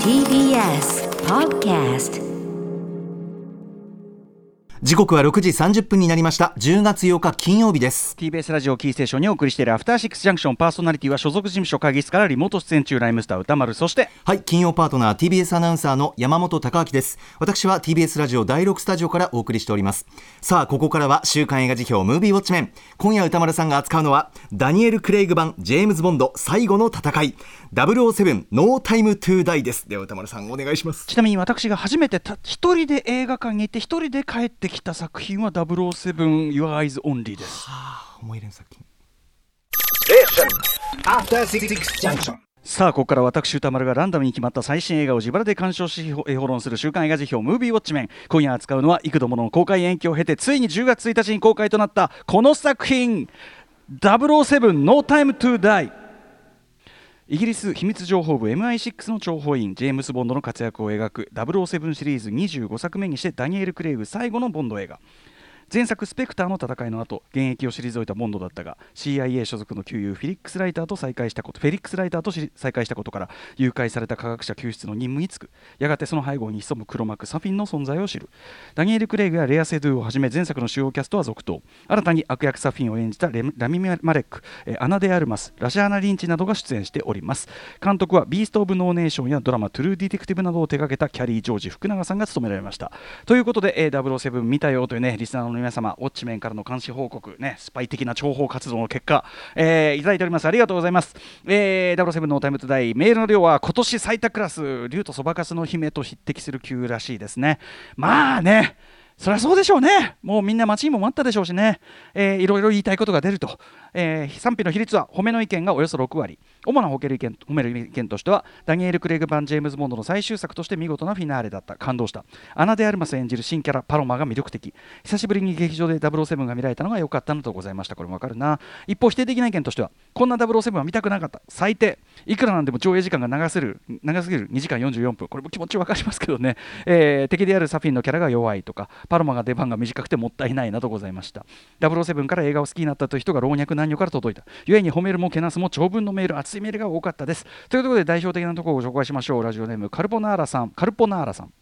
TBS Podcast 時刻は6時30分になりました。10月8日金曜日です。TBS ラジオキーステーションにお送りしているアフターシックスジャンクションパーソナリティは所属事務所会議室からリモート出演中ライムスター歌丸そしてはい金曜パートナー TBS アナウンサーの山本貴明です。私は TBS ラジオ第6スタジオからお送りしております。さあここからは週刊映画辞表ムービーウォッチメン。今夜歌丸さんが扱うのはダニエル・クレイグ版ジェームズ・ボンド最後の戦い。007ノータイムトゥーダイです。では歌丸さんお願いします。ちなみに私が初めてた一人で映画館に行って一人で帰ってきた作品は007 Your Eyes Only です。はあ思い入れの作品。After Six Junction. さあここから私歌丸がランダムに決まった最新映画を自腹で鑑賞し評論する週刊映画辞表ムービーウォッチメン。今夜扱うのは幾度もの公開延期を経てついに10月1日に公開となったこの作品007 No Time to Die イギリス秘密情報部 MI6 の諜報員ジェームス・ボンドの活躍を描く007シリーズ25作目にしてダニエル・クレイグ最後のボンド映画。前作「スペクター」の戦いの後現役を退いたボンドだったが CIA 所属の旧友フィリックス・ライターと再会したことフェリックス・ライターと再会したことから誘拐された科学者救出の任務に就く。やがてその背後に潜む黒幕サフィンの存在を知る。ダニエル・クレイグやレア・セドゥをはじめ前作の主要キャストは続投。新たに悪役サフィンを演じたラミ・マレックアナ・デ・アルマスラシャーナ・リンチなどが出演しております。監督はビースト・オブ・ノーネーションやドラマ「トゥルー・ディテクティブ」などを手掛けたキャリー・ジョージ福永さんが務められました。ということで、えー、007見たよというねリスナーの皆様ウォッチメンからの監視報告ねスパイ的な諜報活動の結果、えーいただいておりますありがとうございます、えー、007ノータイムトゥダイメールの量は今年最多クラス竜とそばかすの姫と匹敵する級らしいですねまあねそりゃそうでしょうね。もうみんな待ちにも待ったでしょうしね。えーいろいろ言いたいことが出ると。えー賛否の比率は褒めの意見がおよそ6割。主な褒める意見褒める意見としては、ダニエル・クレイグ版ジェームズ・ボンドの最終作として見事なフィナーレだった。感動した。アナ・デ・アルマス演じる新キャラ、パロマが魅力的。久しぶりに劇場で007が見られたのが良かったのとございました。これもわかるな。一方、否定的な意見としては、こんな007は見たくなかった。最低。いくらなんでも上映時間が長すぎる長すぎる2時間44分。これも気持ちわかりますけどね。えー敵であるサフィンのキャラが弱いとか、パロマが出番が短くてもったいないなどございました。007から映画を好きになったという人が老若男女から届いた。故に褒めるもけなすも長文のメール、熱いメールが多かったです。ということで代表的なところをご紹介しましょう。ラジオネームカルボナーラさん、カルポナーラさん。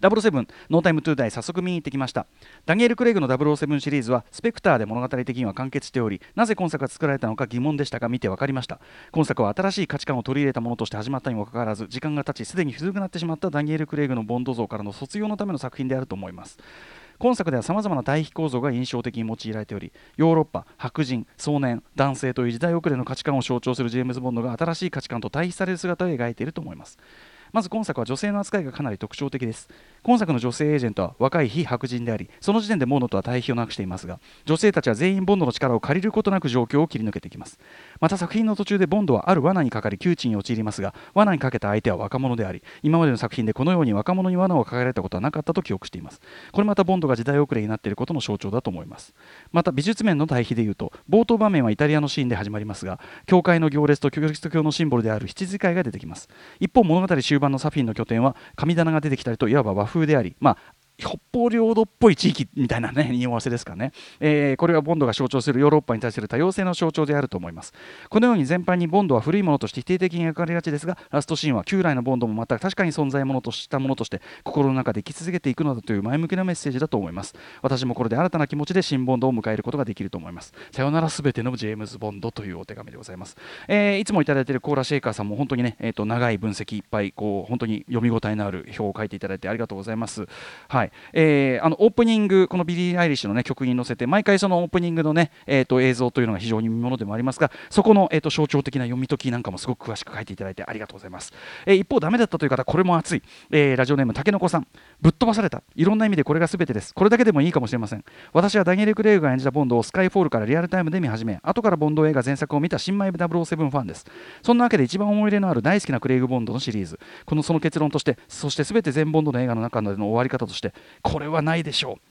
007ノータイムトゥーダイ早速見に行ってきましたダニエル・クレイグの007シリーズはスペクターで物語的には完結しておりなぜ今作が作られたのか疑問でしたが見て分かりました今作は新しい価値観を取り入れたものとして始まったにもかかわらず時間が経ちすでに古くなってしまったダニエル・クレイグのボンド像からの卒業のための作品であると思います今作ではさまざまな対比構造が印象的に用いられておりヨーロッパ白人壮年男性という時代遅れの価値観を象徴するジェームズ・ボンドが新しい価値観と対比される姿を描いていると思います。まず今作は女性の扱いがかなり特徴的です。今作の女性エージェントは若い非白人でありその時点でボンドとは対比をなくしていますが女性たちは全員ボンドの力を借りることなく状況を切り抜けていきます。また作品の途中でボンドはある罠にかかり窮地に陥りますが罠にかけた相手は若者であり今までの作品でこのように若者に罠をかけられたことはなかったと記憶しています。これまたボンドが時代遅れになっていることの象徴だと思います。また美術面の対比でいうと冒頭場面はイタリアのシーンで始まりますが教会の行列とキリスト教のシンボルである羊飼いが出てきます。一方物語終盤のサフィンの拠点は神棚が出てきたりといわば和風でありまあ北方領土っぽい地域みたいなね 匂わせですかね、えーこれはボンドが象徴するヨーロッパに対する多様性の象徴であると思います。このように全般にボンドは古いものとして否定的に描かれがちですがラストシーンは旧来のボンドもまた確かに存在ものとしたものとして心の中で生き続けていくのだという前向きなメッセージだと思います。私もこれで新たな気持ちで新ボンドを迎えることができると思います。さよならすべてのジェームズ・ボンドというお手紙でございます、えーいつもいただいているコーラシェイカーさんも本当にね、えー、と長い分析いっぱいこう本当に読み応えのある表を書いていただいてありがとうございます。はい、えーあのオープニングこのビリー・アイリッシュのね曲に乗せて毎回そのオープニングのねえー、と映像というのが非常に見ものでもありますがそこの、えー、と象徴的な読み解きなんかもすごく詳しく書いていただいてありがとうございます、えー一方ダメだったという方これも熱い、えーラジオネームたけのこさん。ぶっ飛ばされた。いろんな意味でこれが全てです。これだけでもいいかもしれません。私はダニエル・クレイグが演じたボンドをスカイフォールからリアルタイムで見始め後からボンド映画前作を見た新米007ファンです。そんなわけで一番思い入れのある大好きなクレイグ・ボンドのシリーズ。このその結論としてそして全て全ボンドの映画の中での終わり方としてこれはないでしょう。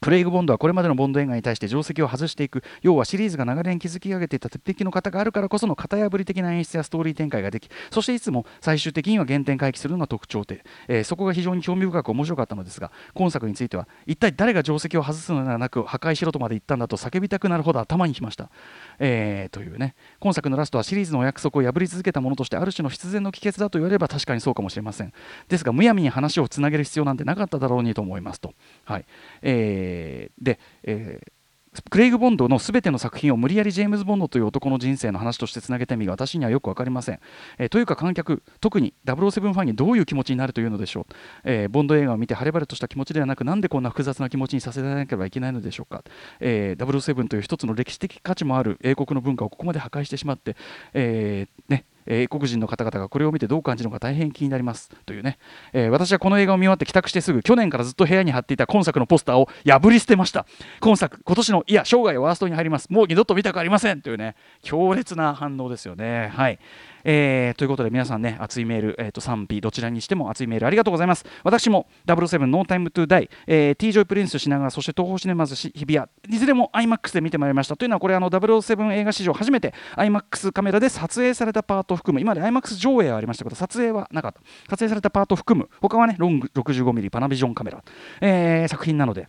クレイグ・ボンドはこれまでのボンド映画に対して定石を外していく。要はシリーズが長年築き上げていた鉄壁の型があるからこその型破り的な演出やストーリー展開ができそしていつも最終的には原点回帰するのが特徴で、えー、そこが非常に興味深く面白かったのですが今作については一体誰が定石を外すのではなく破壊しろとまで言ったんだと叫びたくなるほど頭にきました、えー、というね今作のラストはシリーズのお約束を破り続けたものとしてある種の必然の帰結だと言われれば確かにそうかもしれません。ですがむやみに話をつなげる必要なんてなかっただろうにと思いますと、はい。えー、でえークレイグ・ボンドのすべての作品を無理やりジェームズ・ボンドという男の人生の話としてつなげてみが私にはよく分かりません、えー、というか観客特に007ファンにどういう気持ちになるというのでしょう、えー、ボンド映画を見て晴れ晴れとした気持ちではなくなんでこんな複雑な気持ちにさせられなければいけないのでしょうか、えー、007という一つの歴史的価値もある英国の文化をここまで破壊してしまって、えーね英国人の方々がこれを見てどう感じるのか大変気になりますというね、えー、私はこの映画を見終わって帰宅してすぐ去年からずっと部屋に貼っていた今作のポスターを破り捨てました。今作今年のいや生涯ワーストに入ります。もう二度と見たくありませんというね強烈な反応ですよね。はい。えー、ということで皆さんね熱いメール、えー、と賛否どちらにしても熱いメールありがとうございます。私も007ノータイムトゥダイ、えー、T ジョイプリンス品川そして東宝シネマズ日比谷いずれも IMAX で見てまいりました。というのはこれあの007映画史上初めて IMAX カメラで撮影されたパートを含む今まで IMAX 上映はありましたけど撮影はなかった。撮影されたパートを含む他はねロング 65mm パナビジョンカメラ、えー、作品なので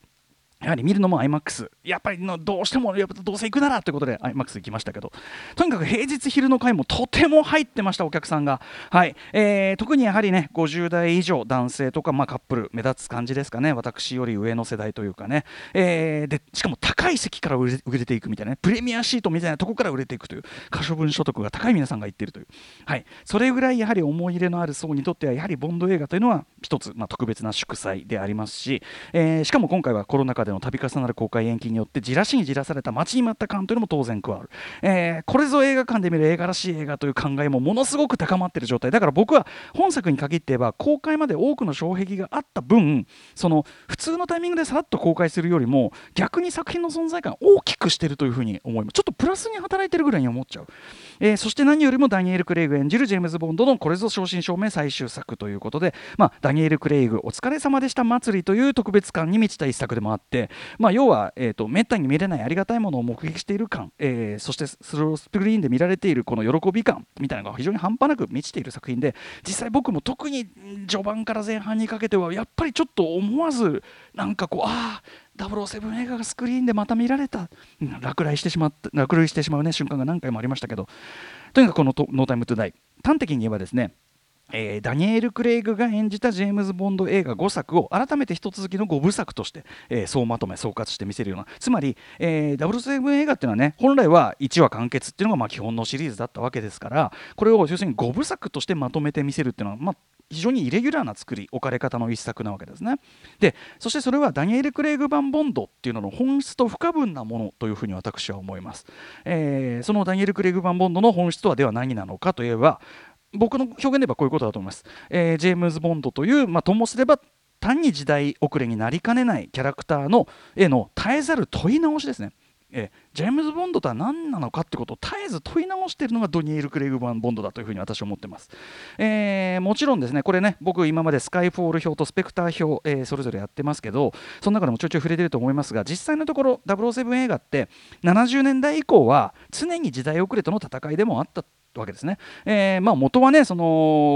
やはり見るのも IMAX やっぱりのどうしてもやっぱどうせ行くならということで IMAX 行きましたけど。とにかく平日昼の回もとても入ってましたお客さんが、はい。えー、特にやはりね50代以上男性とか、まあ、カップル目立つ感じですかね。私より上の世代というかね、えー、でしかも高い席から売れ売れていくみたいな、ね、プレミアシートみたいなとこから売れていくという可処分所得が高い皆さんが言っているという、はい、それぐらいやはり思い入れのある層にとってはやはりボンド映画というのは一つ、まあ、特別な祝祭でありますし、えー、しかも今回はコロナ禍での度重なる公開延期によってじらしにじらされた待ちに待った感というのも当然加わる、えー、これぞ映画館で見る映画らしい映画という考えもものすごく高まっている状態。だから僕は本作に限って言えば公開まで多くの障壁があった分その普通のタイミングでさらっと公開するよりも逆に作品の存在感を大きくしてるというふうに思います。ちょっとプラスに働いてるぐらいに思っちゃう、えー、そして何よりもダニエル・クレイグ演じるジェームズ・ボンドのこれぞ正真正銘最終作ということで、まあ、ダニエル・クレイグお疲れ様でした。祭りという特別感に満ちた一作でもあって、まあ、要は、えーと、めったに見れないありがたいものを目撃している感、えー、そしてスロースクリーンで見られているこの喜び感みたいなのが非常に半端なく満ちている作品で実際僕も特に序盤から前半にかけてはやっぱりちょっと思わずなんかこうああ007映画がスクリーンでまた見られた落雷してしまった落雷してしまうね瞬間が何回もありましたけどとにかくこの「ノータイムトゥダイ端的に言えばですねえー、ダニエル・クレイグが演じたジェームズ・ボンド映画5作を改めて一続きの5部作として、えー、総まとめ総括して見せるような。つまり、えー、007映画っていうのはね本来は1話完結っていうのがまあ基本のシリーズだったわけですからこれを要するに5部作としてまとめて見せるっていうのは、まあ、非常にイレギュラーな作り置かれ方の一作なわけですね。でそしてそれはダニエル・クレイグ版ボンドっていうのの本質と不可分なものというふうに私は思います、えー、そのダニエル・クレイグ版ボンドの本質とはでは何なのかといえば僕の表現で言えばこういうことだと思います。えー、ジェームズ・ボンドという、まあ、ともすれば単に時代遅れになりかねないキャラクターのへの絶えざる問い直しですね。えジェームズ・ボンドとは何なのかってことを絶えず問い直しているのがドニエル・クレイグ・バン・ボンドだというふうに私は思ってます、えー、もちろんですねこれね僕今までスカイフォール表とスペクター表、えー、それぞれやってますけどその中でもちょいちょい触れてると思いますが実際のところ007映画って70年代以降は常に時代遅れとの戦いでもあったわけですね、えーまあ、元はねその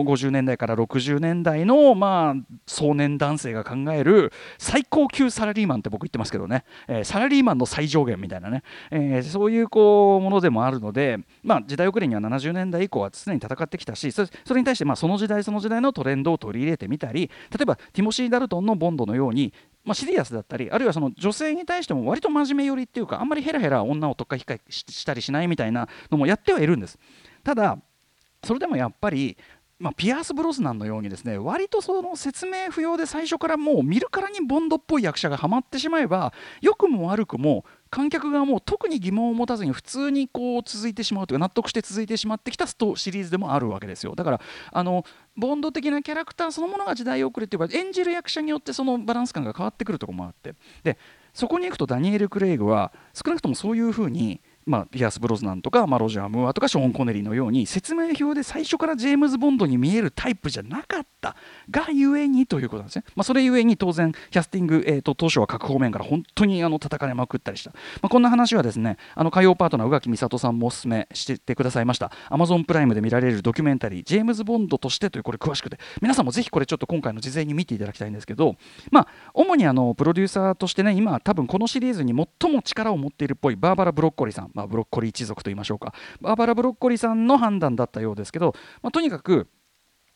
50年代から60年代の、まあ、壮年男性が考える最高級サラリーマンって僕言ってますけどね、えー、サラリーマンの最上限みたいなね、えー、そういうこうものでもあるので、まあ、時代遅れには70年代以降は常に戦ってきたしそれに対してまあその時代その時代のトレンドを取り入れてみたり例えばティモシー・ダルトンのボンドのようにまあ、シリアスだったりあるいはその女性に対しても割と真面目寄りっていうかあんまりヘラヘラ女をとっかひかしたりしないみたいなのもやってはいるんです。ただそれでもやっぱりまあ、ピアース・ブロスナンのようにですね割とその説明不要で最初からもう見るからにボンドっぽい役者がはまってしまえば良くも悪くも観客がもう特に疑問を持たずに普通にこう続いてしまうというか納得して続いてしまってきたストシリーズでもあるわけですよ。だからあのボンド的なキャラクターそのものが時代遅れっていうか演じる役者によってそのバランス感が変わってくるところもあって。でそこに行くとダニエル・クレイグは少なくともそういうふうにまあ、ピアス・ブロズナンとか、まあ、ロジャー・ムーアとかショーン・コネリーのように説明表で最初からジェームズ・ボンドに見えるタイプじゃなかったがゆえにということなんですね、まあ、それゆえに当然キャスティング、えーと、当初は各方面から本当にあの叩かれまくったりした、まあ、こんな話はですねあの火曜パートナー宇垣美里さんもおすすめしてくださいました。アマゾンプライムで見られるドキュメンタリージェームズ・ボンドとしてというこれ詳しくて。皆さんもぜひこれちょっと今回の事前に見ていただきたいんですけどまあ主にあのプロデューサーとしてね今多分このシリーズに最も力を持っているっぽいバーバラ・ブロッコリーさん、まあ、ブロッコリー一族と言いましょうか。バーバラ・ブロッコリーさんの判断だったようですけど、まあ、とにかく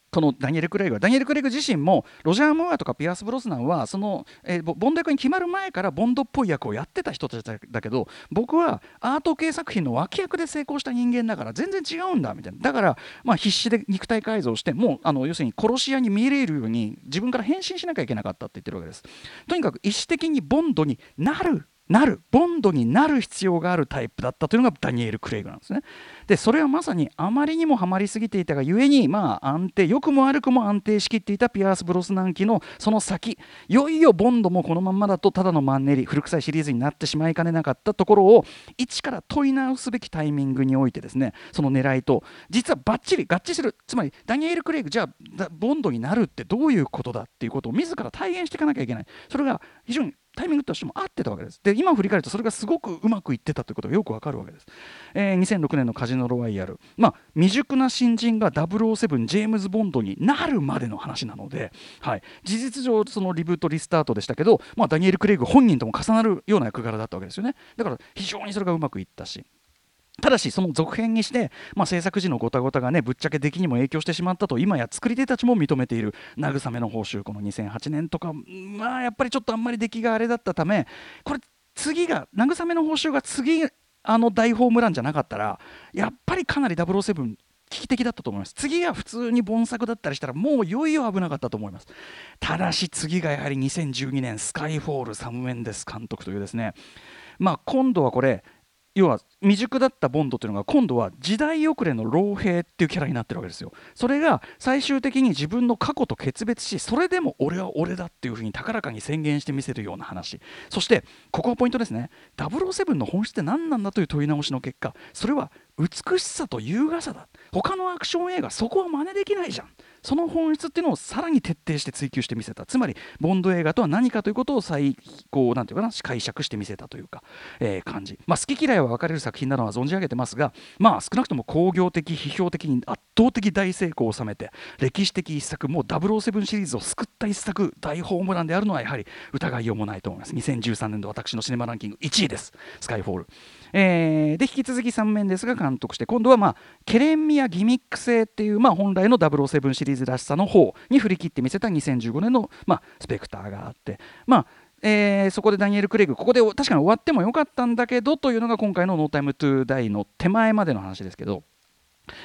このダニエル・クレイグはダニエル・クレイグ自身もロジャー・ムーアとかピアース・ブロスナンはその、えー、ボンド役に決まる前からボンドっぽい役をやってた人たちだけど僕はアート系作品の脇役で成功した人間だから全然違うんだみたいな。だから、まあ、必死で肉体改造してもうあの要するに殺し屋に見えるように自分から変身しなきゃいけなかったって言ってるわけです。とにかく意思的にボンドになるなるボンドになる必要があるタイプだったというのがダニエル・クレイグなんですね。でそれはまさにあまりにもハマりすぎていたがゆえにまあ安定良くも悪くも安定しきっていたピアース・ブロスナン期のその先いよいよボンドもこのままだとただのマンネリ古臭いシリーズになってしまいかねなかったところを一から問い直すべきタイミングにおいてですねその狙いと実はバッチリ合致するつまりダニエル・クレイグじゃあボンドになるってどういうことだっていうことを自ら体現していかなきゃいけないそれが非常にタイミングとしても合ってたわけです。で今振り返るとそれがすごくうまくいってたということがよくわかるわけです。えー、2006年のカジノロワイヤル、まあ、未熟な新人が007ジェームズ・ボンドになるまでの話なので、はい、事実上そのリブートリスタートでしたけど、まあ、ダニエル・クレイグ本人とも重なるような役柄だったわけですよね。だから非常にそれがうまくいったし。ただしその続編にして、まあ、制作時のごたごたがねぶっちゃけ出来にも影響してしまったと今や作り手たちも認めている慰めの報酬この2008年とかまあやっぱりちょっとあんまり出来があれだったためこれ次が慰めの報酬が次あの大ホームランじゃなかったらやっぱりかなり007危機的だったと思います。次が普通に盆作だったりしたらもういよいよ危なかったと思います。ただし次がやはり2012年スカイフォールサム・メンデス監督というですね。まあ今度はこれ要は未熟だったボンドというのが今度は時代遅れの老兵っていうキャラになってるわけですよ。それが最終的に自分の過去と決別しそれでも俺は俺だっていうふうに高らかに宣言してみせるような話。そしてここがポイントですね。007の本質って何なんだという問い直しの結果。それは美しさと優雅さだ。他のアクション映画そこは真似できないじゃん。その本質っていうのをさらに徹底して追求してみせた。つまりボンド映画とは何かということを再こうなんていうかな？解釈してみせたというか、えー、感じ、まあ、好き嫌いは分かれる作品なのは存じ上げてますがまあ少なくとも工業的批評的に圧倒的大成功を収めて歴史的一作もう007シリーズを救った一作大ホームランであるのはやはり疑いようもないと思います。2013年度私のシネマランキング1位です。スカイフォール。えー、で引き続きサム・メンデスが監督して今度は、まあ、ケレンミやギミック性っていう、まあ、本来の007シリーズらしさの方に振り切って見せた2015年の、まあ、スペクターがあって、まあえー、そこでダニエル・クレイグここで確かに終わってもよかったんだけどというのが今回の「ノータイム・トゥ・ダイ」の手前までの話ですけど。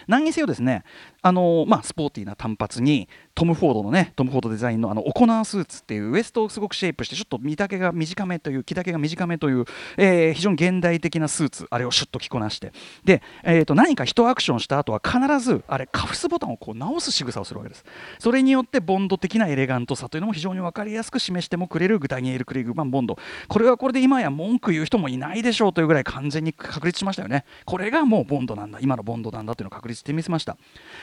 何にせよですねあのまあ、スポーティーな単発にトム・フォードのねトム・フォードデザインのあのオコナースーツっていうウエストをすごくシェイプしてちょっと見丈が短めという着丈が短めという、えー、非常に現代的なスーツあれをシュッと着こなして。で、えー、と何か一アクションした後は必ずあれカフスボタンをこう直す仕草をするわけです。それによってボンド的なエレガントさというのも非常に分かりやすく示してもくれるグダニエル・クレイグ版ボンド。これはこれで今や文句言う人もいないでしょうというぐらい完全に確立しましたよね。これがもうボンドなんだ。今のボンドなんだというのを確立してみせました。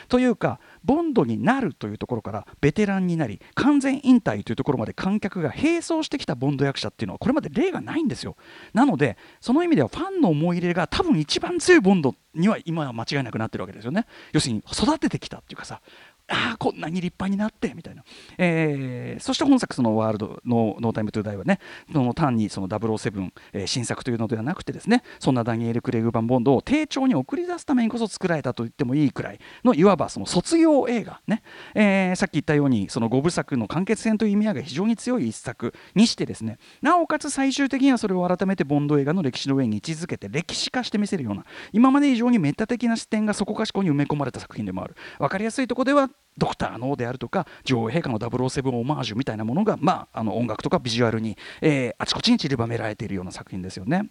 というかボンドになるというところからベテランになり完全引退というところまで観客が並走してきたボンド役者っていうのはこれまで例がないんですよ。なのでその意味ではファンの思い入れが多分一番強いボンドには今は間違いなくなってるわけですよね。要するに育ててきたっていうかさああこんなに立派になってみたいな、えー、そして本作そのワールドの「ノータイムトゥーダイはねその単にその007、えー、新作というのではなくてですねそんなダニエル・クレグ・バン・ボンドを丁重に送り出すためにこそ作られたと言ってもいいくらいのいわばその卒業映画ね、えー、さっき言ったようにその5部作の完結編という意味合いが非常に強い一作にしてですねなおかつ最終的にはそれを改めてボンド映画の歴史の上に位置づけて歴史化してみせるような今まで以上にメタ的な視点がそこかしこに埋め込まれた作品でもある。分かりやすいとこではドクターのであるとか女王陛下の007オマージュみたいなものが、まあ、あの音楽とかビジュアルに、えー、あちこちに散りばめられているような作品ですよね。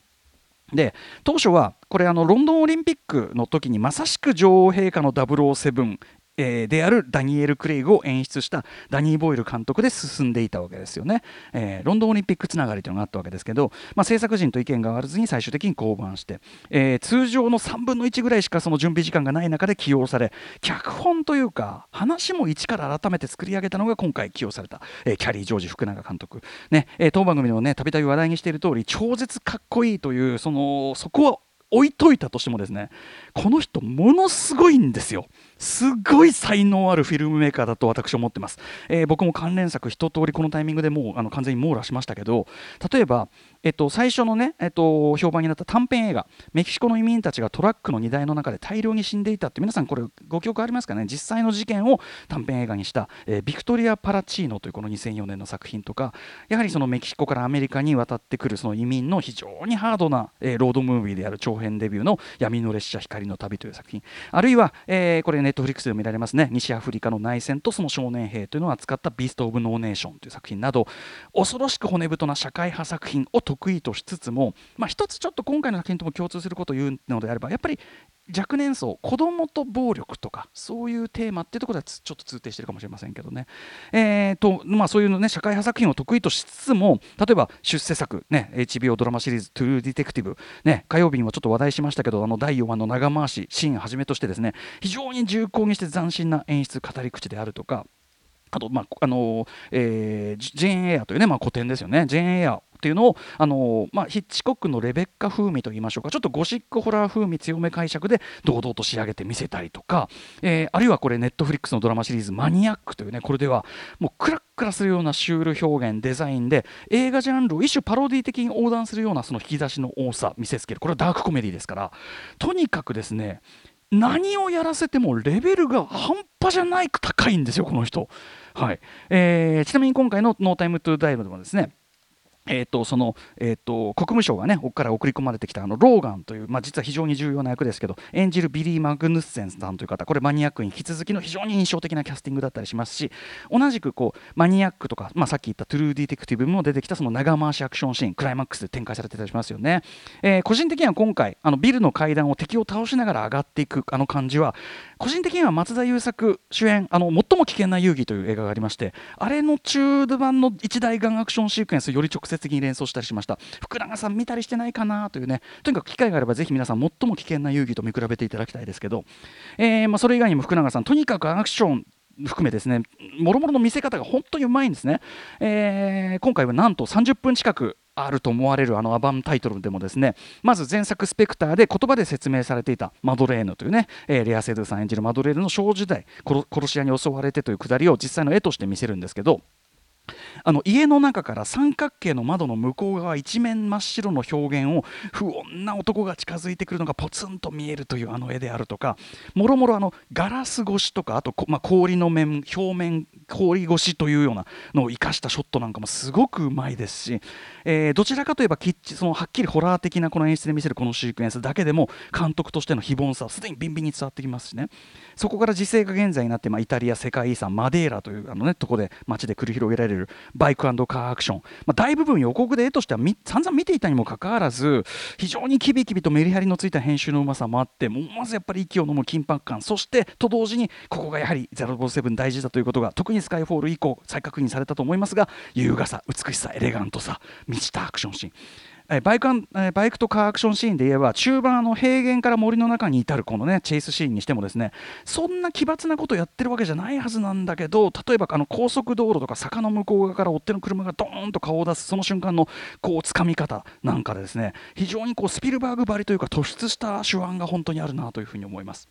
で当初はこれあのロンドンオリンピックの時にまさしく女王陛下の007えーであるダニエル・クレイグを演出したダニー・ボイル監督で進んでいたわけですよね、えーロンドンオリンピックつながりというのがあったわけですけど、まあ、制作陣と意見が合わずに最終的に降板して、えー通常の3分の1ぐらいしかその準備時間がない中で起用され脚本というか話も一から改めて作り上げたのが今回起用された、えーキャリー・ジョージ福永監督、ねえー当番組でもねたびたび話題にしている通り超絶かっこいいというそのそこは置いといたとしてもですねこの人ものすごいんですよ。すごい才能あるフィルムメーカーだと私は思ってます、えー僕も関連作一通りこのタイミングでもうあの完全に網羅しましたけど例えば、えっと、最初のね、えっと、評判になった短編映画メキシコの移民たちがトラックの荷台の中で大量に死んでいたって皆さんこれご記憶ありますかね？実際の事件を短編映画にした、えービクトリア・パラチーノというこの2004年の作品とかやはりそのメキシコからアメリカに渡ってくるその移民の非常にハードな、えーロードムービーである長編デビューの「闇の列車光の旅」という作品。あるいは、えーこれねネットフリックスでも見られますね。西アフリカの内戦とその少年兵というのを扱った「ビースト・オブ・ノーネーション」という作品など恐ろしく骨太な社会派作品を得意としつつも、まあ、一つちょっと今回の作品とも共通することを言うのであればやっぱり若年層子供と暴力とかそういうテーマっていうところではちょっと通底してるかもしれませんけどね、えーとまあ、そういうのね社会派作品を得意としつつも例えば出世作、ね、HBO ドラマシリーズ「トゥルー・ディテクティブ」ね、火曜日にもちょっと話題しましたけどあの第4話の長回しシーンをはじめとしてですね非常に重厚にして斬新な演出語り口であるとかあと、まああのえージェーン・エアというね、まあ、古典ですよね、ジェーン・エアっていうのを、あのまあ、ヒッチコックのレベッカ風味といいましょうか、ちょっとゴシックホラー風味強め解釈で堂々と仕上げてみせたりとか、えーあるいはこれ、ネットフリックスのドラマシリーズ、マニアックというね、これではもうクラックラするようなシュール表現、デザインで、映画ジャンルを一種パロディ的に横断するようなその引き出しの多さ、見せつける、これはダークコメディですから、とにかくですね、何をやらせてもレベルが半端じゃないく高いんですよ、この人。はい。えーちなみに今回の「ノータイムトゥダイ」でもですねえー、とそのえー、と国務省がねここから送り込まれてきたあのローガンという、まあ、実は非常に重要な役ですけど演じるビリー・マグヌッセンさんという方これマニアックに引き続きの非常に印象的なキャスティングだったりしますし同じくこうマニアックとか、まあ、さっき言ったトゥルー・ディテクティブも出てきたその長回しアクションシーンクライマックスで展開されてたりしますよね、えー個人的には今回あのビルの階段を敵を倒しながら上がっていくあの感じは個人的には松田優作主演あの最も危険な遊戯という映画がありましてあれの中盤の一大ガンアクションシークエンスより直接的に連想したりしました。福永さん見たりしてないかなというね。とにかく機会があればぜひ皆さん最も危険な遊戯と見比べていただきたいですけど、えーまあ、それ以外にも福永さんとにかくアクション含めですね。もろもろの見せ方が本当にうまいんですね、えー今回はなんと30分近くあると思われるあのアバンタイトルでもですね。まず前作「スペクター」で言葉で説明されていたマドレーヌというね、えーレア・セドゥさん演じるマドレーヌの少女時代殺し屋に襲われてというくだりを実際の絵として見せるんですけど。あの家の中から三角形の窓の向こう側一面真っ白の表現を不穏な男が近づいてくるのがポツンと見えるというあの絵であるとかもろもろあのガラス越しとかあと、まあ、氷の面表面氷越しというようなのを生かしたショットなんかもすごくうまいですし、えーどちらかといえばきっちそのはっきりホラー的なこの演出で見せるこのシークエンスだけでも監督としての非凡さはすでにビンビンに伝わってきますしね。そこから時勢が現在になって、まあ、イタリア世界遺産マデーラというあの、ね、とこで街で繰り広げられるバイクカーアクション、まあ、大部分予告で絵としては散々見ていたにもかかわらず非常にキビキビとメリハリのついた編集のうまさもあってもうまずやっぱり息を飲む緊迫感そしてと同時にここがやはり007大事だということが特にスカイフォール以降再確認されたと思いますが優雅さ美しさエレガントさ満ちたアクションシーン。えバイクえバイクとカーアクションシーンで言えば中盤の平原から森の中に至るこのねチェイスシーンにしてもですねそんな奇抜なことやってるわけじゃないはずなんだけど例えばあの高速道路とか坂の向こう側から追っ手の車がドーンと顔を出すその瞬間のこう掴み方なんかでですね非常にこうスピルバーグばりというか突出した手腕が本当にあるなというふうに思います。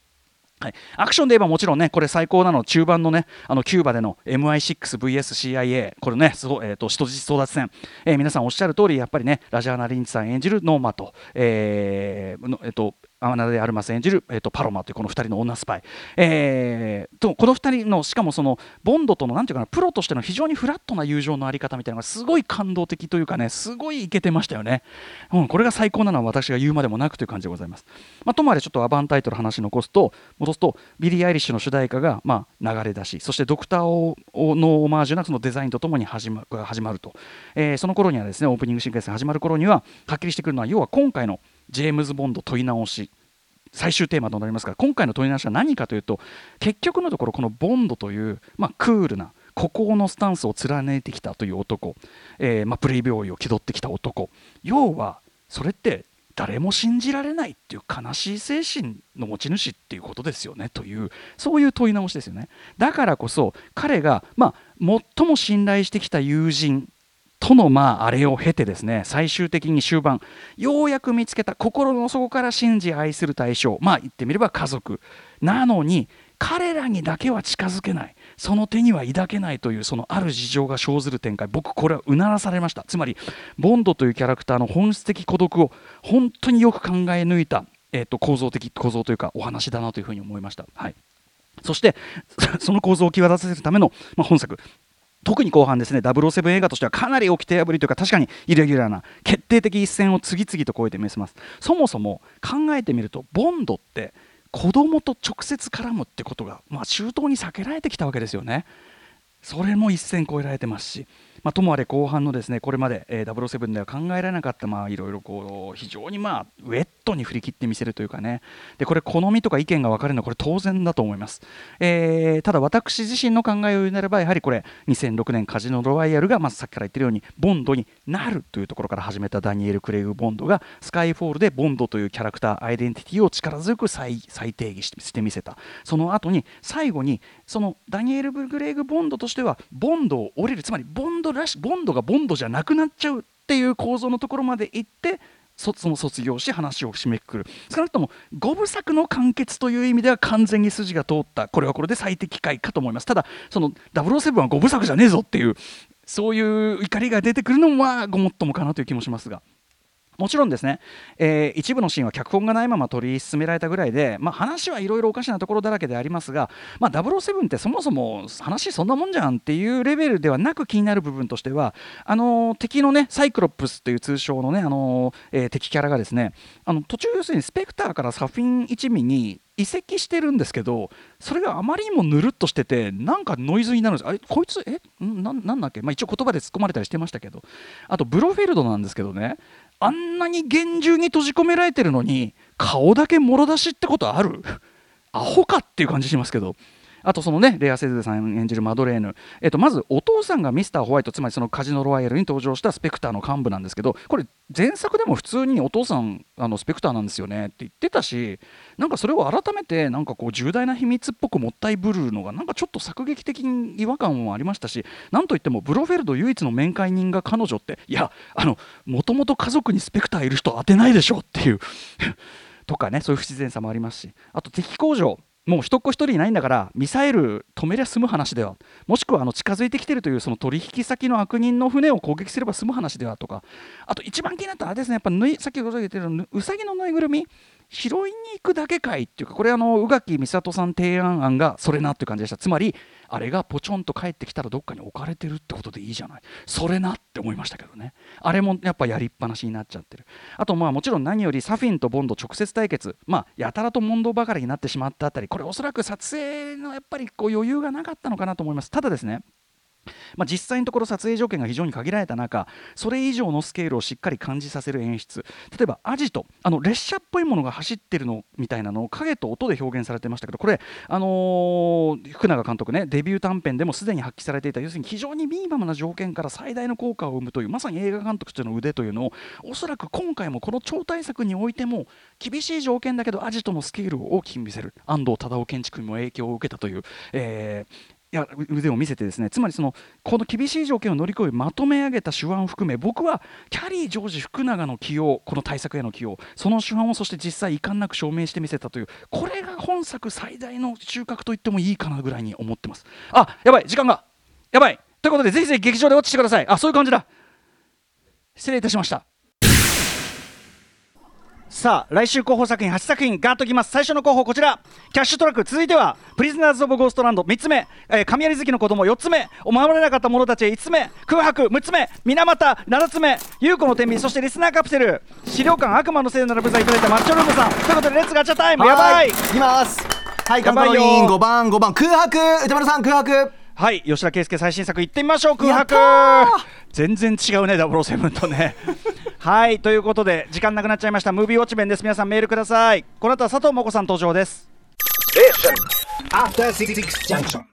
はい、アクションで言えばもちろんね、これ最高なの、中盤のね、あのキューバでの MI6VSCIA、これね、そうえー、と人質争奪戦、えー皆さんおっしゃる通り、やっぱりね、ラシャーナ・リンチさん演じるノーミと、えーのえーとアナ・デ・アルマス演じる、えー、とパロマというこの2人の女スパイ、えーとこの2人のしかもそのボンドとのなんていうかなプロとしての非常にフラットな友情のあり方みたいなのがすごい感動的というかねすごいイケてましたよね、うん、これが最高なのは私が言うまでもなくという感じでございます、まあ、ともあれちょっとアバンタイトル話残すと戻すとビリー・アイリッシュの主題歌が、まあ、流れ出しそしてドクターオのオマージュなそのデザインとともに始ま始まると、えーその頃にはですねオープニングシークエンスが始まる頃にははっきりしてくるのは要は今回のジェームズ・ボンド問い直し最終テーマとなりますが今回の問い直しは何かというと結局のところこのボンドという、まあ、クールな孤高のスタンスを貫いてきたという男、えーまあ、プレイボーイを気取ってきた男。要はそれって誰も信じられないっていう悲しい精神の持ち主っていうことですよねというそういう問い直しですよね。だからこそ彼が、まあ、最も信頼してきた友人とのまああれを経てですね最終的に終盤ようやく見つけた心の底から信じ愛する対象まあ言ってみれば家族なのに彼らにだけは近づけない。その手には抱けないというそのある事情が生ずる展開。僕これはうならされました。つまりボンドというキャラクターの本質的孤独を本当によく考え抜いた、えー、と構造的構造というかお話だなというふうに思いました。はい。そしてその構造を際立たせるための、まあ、本作。特に後半ですね007映画としてはかなり掟破りというか確かにイレギュラーな決定的一線を次々と越えて見せます。そもそも考えてみるとボンドって子供と直接絡むってことが、まあ、周到に避けられてきたわけですよね。それも一線越えられてますしまあ、ともあれ後半のですねこれまで、えー、007では考えられなかったまあいろいろこう非常にまあウェットに振り切ってみせるというかね。でこれ好みとか意見が分かれるのはこれ当然だと思います、えー、ただ私自身の考えを言うなればやはりこれ2006年カジノロワイヤルがまずさっきから言ってるようにボンドになるというところから始めたダニエル・クレイグ・ボンドがスカイフォールでボンドというキャラクターアイデンティティを力強く再再定義してみせた。その後に最後にそのダニエル・ブグレイグ・ボンドとしてはボンドを降りる。つまりボンドらしボンドがボンドじゃなくなっちゃうっていう構造のところまで行ってその卒業し話を締めくくる。少なくとも五部作の完結という意味では完全に筋が通った。これはこれで最適解かと思います。ただその007は五部作じゃねえぞっていうそういう怒りが出てくるのはごもっともかなという気もしますが。もちろんですね、えー、一部のシーンは脚本がないまま取り進められたぐらいで、まあ、話はいろいろおかしなところだらけでありますが、まあ、007ってそもそも話そんなもんじゃんっていうレベルではなく気になる部分としてはあのー、敵のねサイクロプスという通称のね、あのー、えー、敵キャラがですねあの途中要するにスペクターからサフィン一味に移籍してるんですけどそれがあまりにもぬるっとしててなんかノイズになるんです。あれこいつえななんだっけ、まあ、一応言葉で突っ込まれたりしてましたけど。あとブロフェルドなんですけどね。あんなに厳重に閉じ込められてるのに顔だけもろ出しってことある？アホかっていう感じしますけど。あとそのねレア・セズさん演じるマドレーヌ、えっと、まずお父さんがミスターホワイトつまりそのカジノロワイヤルに登場したスペクターの幹部なんですけどこれ前作でも普通にお父さんあのスペクターなんですよねって言ってたしなんかそれを改めてなんかこう重大な秘密っぽくもったいぶるのがなんかちょっと作劇的に違和感もありましたしなんといってもブロフェルド唯一の面会人が彼女っていやあのもともと家族にスペクターいる人当てないでしょっていう。とかねそういう不自然さもありますし。あと敵工場。もう一っ子一人いないんだからミサイル止めりゃ済む話ではもしくはあの近づいてきてるというその取引先の悪人の船を攻撃すれば済む話ではとか。あと一番気になったのはですね。やっぱぬいさっきご言ってるうさぎのぬいぐるみ拾いに行くだけかいっていうかこれあの宇垣美里さん提案案がそれなっていう感じでしたつまりあれがポチョンと帰ってきたらどっかに置かれてるってことでいいじゃない。それなって思いましたけどね。あれもやっぱやりっぱなしになっちゃってる。あとまあもちろん何よりサフィンとボンド直接対決。まあやたらと問答ばかりになってしまったあたりこれおそらく撮影のやっぱりこう余裕がなかったのかなと思います。ただですねまあ、実際のところ撮影条件が非常に限られた中それ以上のスケールをしっかり感じさせる演出。例えばアジト。あの列車っぽいものが走ってるのみたいなのを影と音で表現されてましたけどこれ、あのー、福永監督ねデビュー短編でもすでに発揮されていた要するに非常にミニマムな条件から最大の効果を生むというまさに映画監督としての腕というのをおそらく今回もこの超大作においても厳しい条件だけどアジトのスケールを大きく見せる。安藤忠雄建築にも影響を受けたという、えー、や腕を見せてですねつまりそのこの厳しい条件を乗り越えまとめ上げた手腕を含め僕はキャリー・ジョージ福永の起用この対策への起用その手腕をそして実際遺憾なく証明してみせたというこれが本作最大の収穫と言ってもいいかなぐらいに思ってます。あやばい時間が。やばい。ということでぜひぜひ劇場でウォッチしてください。あそういう感じだ。失礼いたしました。さあ来週候補作品8作品ガーッときます。最初の候補こちら。キャッシュトラック続いてはプリズナーズ・オブ・ゴーストランド3つ目、えー、神在月のこども。4つ目。護られなかった者たち5つ目。空白。6つ目。水俣。7つ目。由宇子の天秤。そしてリスナーカプセル。死霊館悪魔のせいなら、無罪いただいた。マッチョルームさん。ということで Let's ガチャ time。やばい。いきます。はいカントロリン。5番5番。空白。歌丸さん空白はい吉田圭佑最新作いってみましょう空白。全然違うね007とね。はいということで時間なくなっちゃいました。ムービーウォッチメンです。皆さんメールください。この後は佐藤真子さん登場です。After Six Junction.